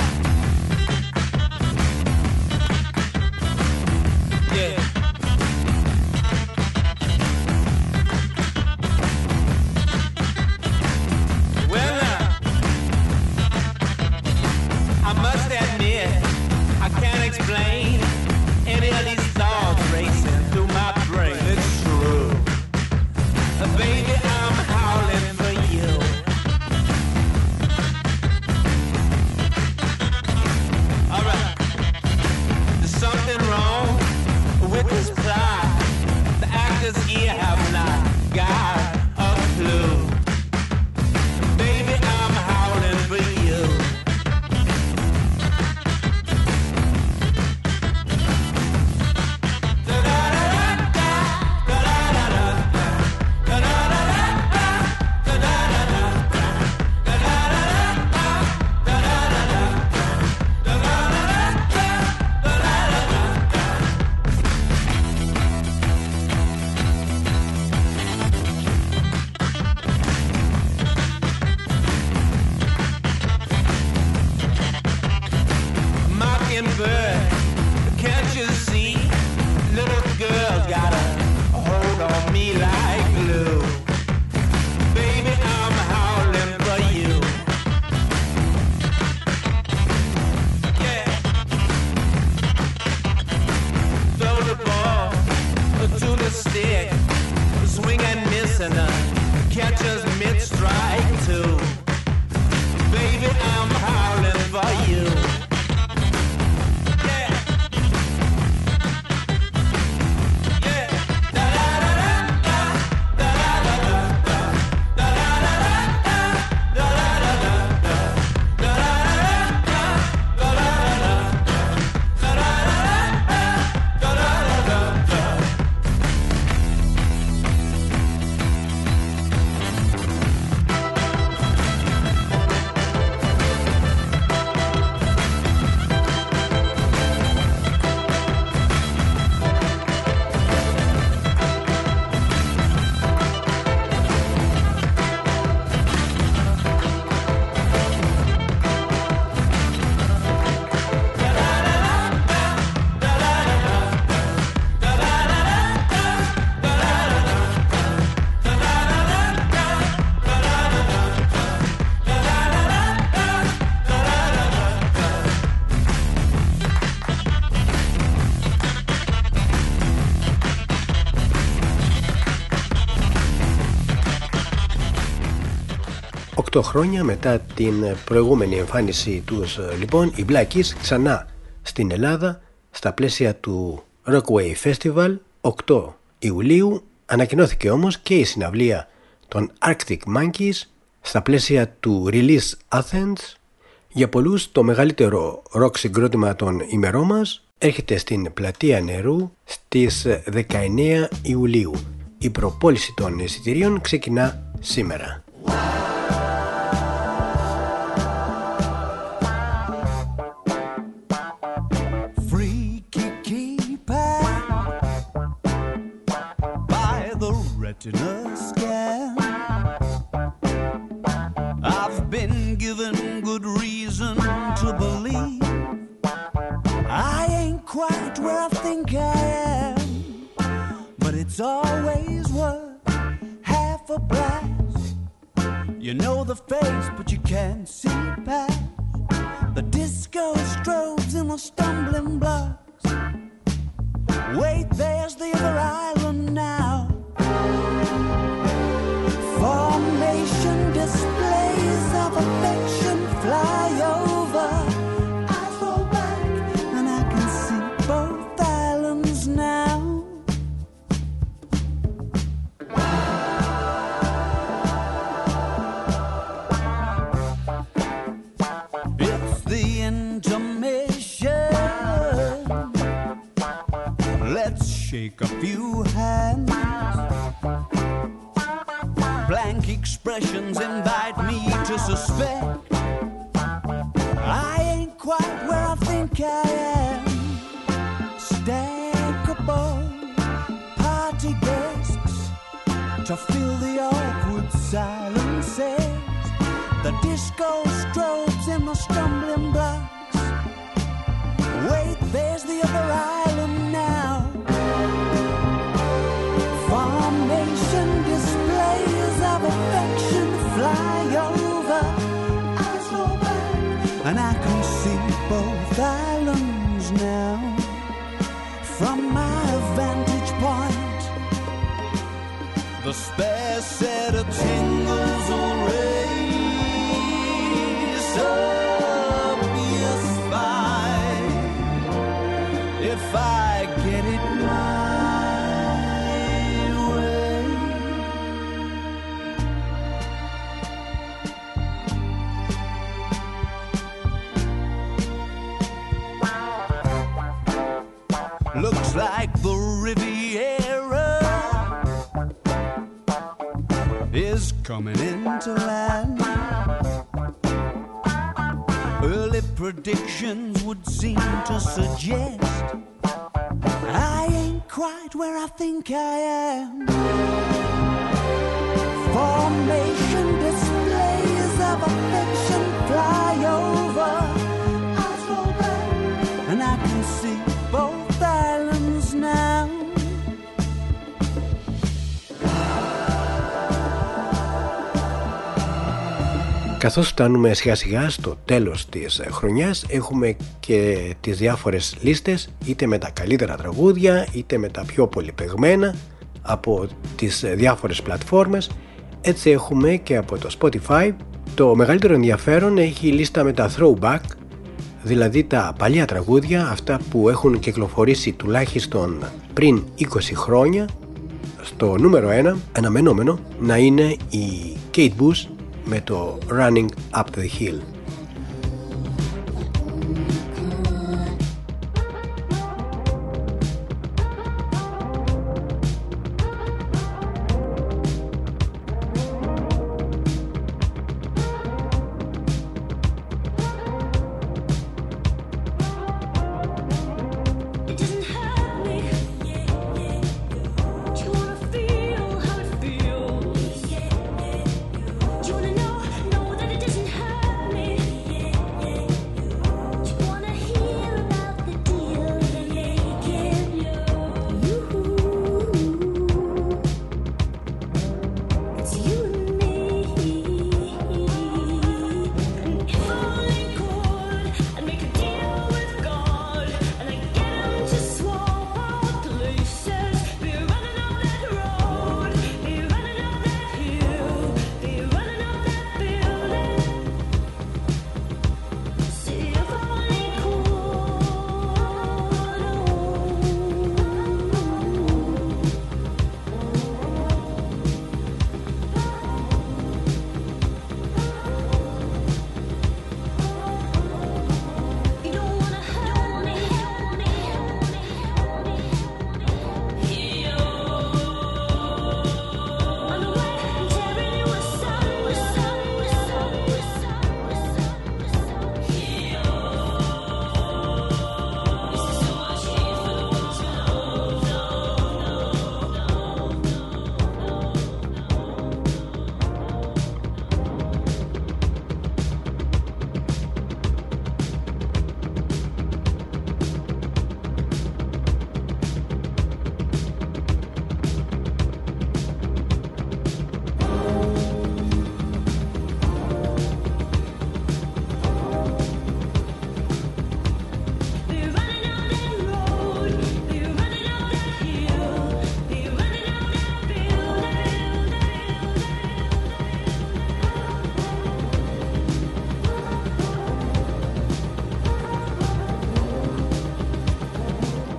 8 χρόνια μετά την προηγούμενη εμφάνιση τους λοιπόν οι Black ξανά στην Ελλάδα στα πλαίσια του Rockway Festival 8 Ιουλίου ανακοινώθηκε όμως και η συναυλία των Arctic Monkeys στα πλαίσια του Release Athens για πολλούς το μεγαλύτερο ροκ συγκρότημα των ημερών μας έρχεται στην πλατεία νερού στις 19 Ιουλίου. Η προπόληση των εισιτηρίων ξεκινά σήμερα. It's always worth half a blast. You know the face, but you can't see past the disco strobes and the stumbling blocks. Wait, there's the other island now. Shake a few hands. Blank expressions invite me to suspect I ain't quite where I think I am. Stackable party guests to fill the awkward silences. The disco strobes and the stumbling blocks. Wait, there's the other island spare set of tingles is coming into land. Early predictions would seem to suggest I ain't quite where I think I am. Formation displays of affection Καθώς φτάνουμε σιγά σιγά στο τέλος της χρονιάς έχουμε και τις διάφορες λίστες είτε με τα καλύτερα τραγούδια είτε με τα πιο πολυπεγμένα από τις διάφορες πλατφόρμες. Έτσι έχουμε και από το Spotify. Το μεγαλύτερο ενδιαφέρον έχει η λίστα με τα throwback δηλαδή τα παλιά τραγούδια αυτά που έχουν κυκλοφορήσει τουλάχιστον πριν 20 χρόνια. Στο νούμερο 1 αναμενόμενο να είναι η Kate Bush με το Running Up the Hill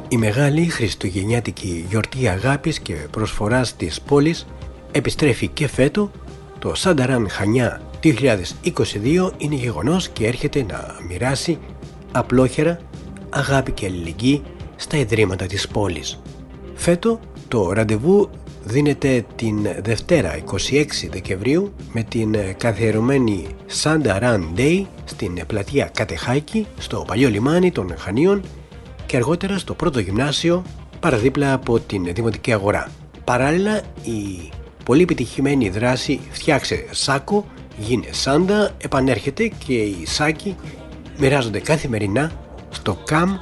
Η μεγάλη χριστουγεννιάτικη γιορτή αγάπης και προσφοράς της πόλης επιστρέφει και φέτο το Σανταράν Χανιά 2022 είναι γεγονός και έρχεται να μοιράσει απλόχερα αγάπη και αλληλεγγύη στα ιδρύματα της πόλης. Φέτο το ραντεβού δίνεται την Δευτέρα 26 Δεκεμβρίου με την καθιερωμένη Σανταράν Day στην πλατεία Κατεχάκη στο παλιό λιμάνι των Χανίων και αργότερα στο πρώτο γυμνάσιο παραδίπλα από την Δημοτική Αγορά. Παράλληλα η πολύ επιτυχημένη δράση «Φτιάξε σάκο, γίνε σάντα» επανέρχεται και οι σάκοι μοιράζονται καθημερινά στο ΚΑΜ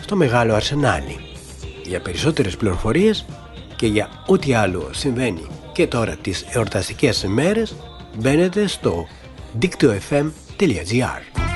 στο Μεγάλο Αρσενάλι. Για περισσότερες πληροφορίες και για ό,τι άλλο συμβαίνει και τώρα τις εορταστικές μέρες μπαίνετε στο δίκτυο.fm.gr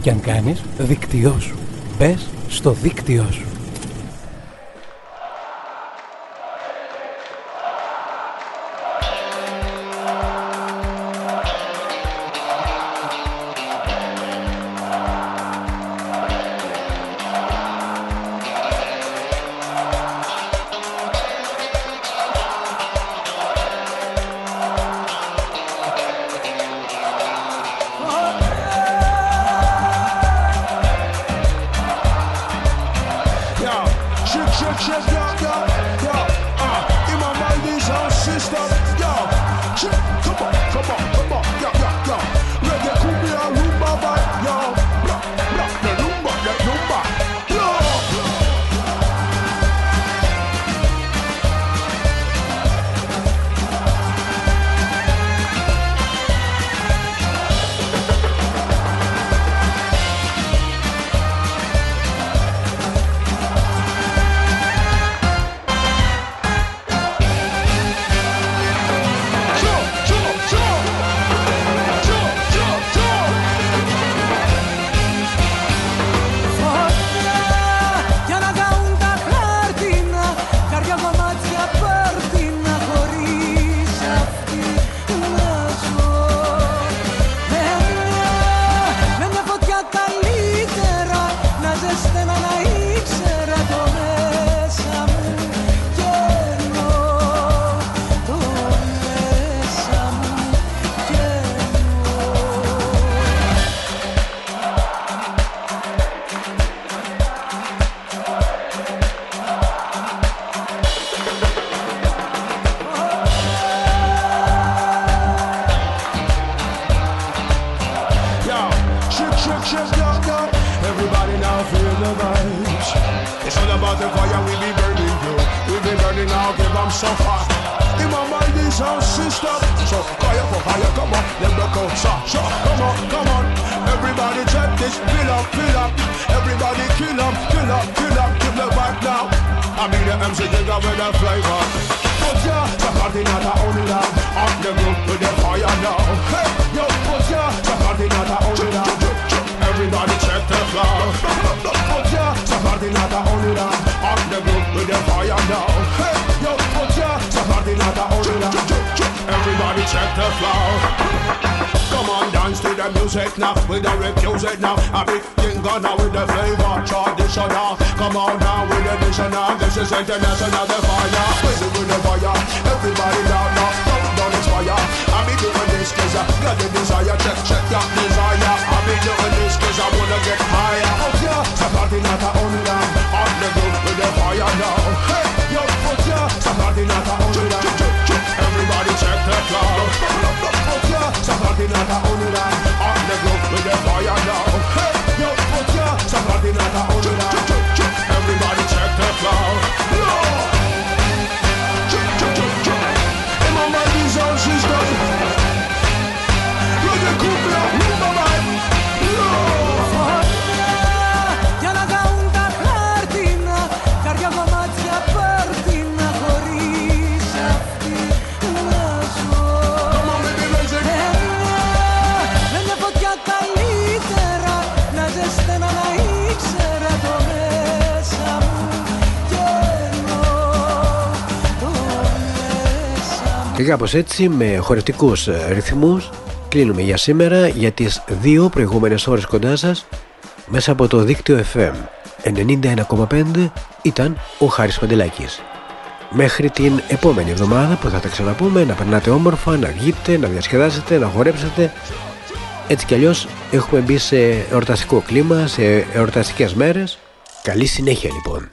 και αν κάνεις, δίκτυό σου. Μπες στο δίκτυό σου. Έτσι με χορευτικούς ε, ρυθμούς κλείνουμε για σήμερα για τις δύο προηγούμενες ώρες κοντά σας μέσα από το δίκτυο FM 91,5 ήταν ο Χάρης Παντελάκης. Μέχρι την επόμενη εβδομάδα που θα τα ξαναπούμε να περνάτε όμορφα, να βγείτε, να διασκεδάσετε, να χορέψετε έτσι κι αλλιώς έχουμε μπει σε εορταστικό κλίμα, σε εορταστικές μέρες. Καλή συνέχεια λοιπόν.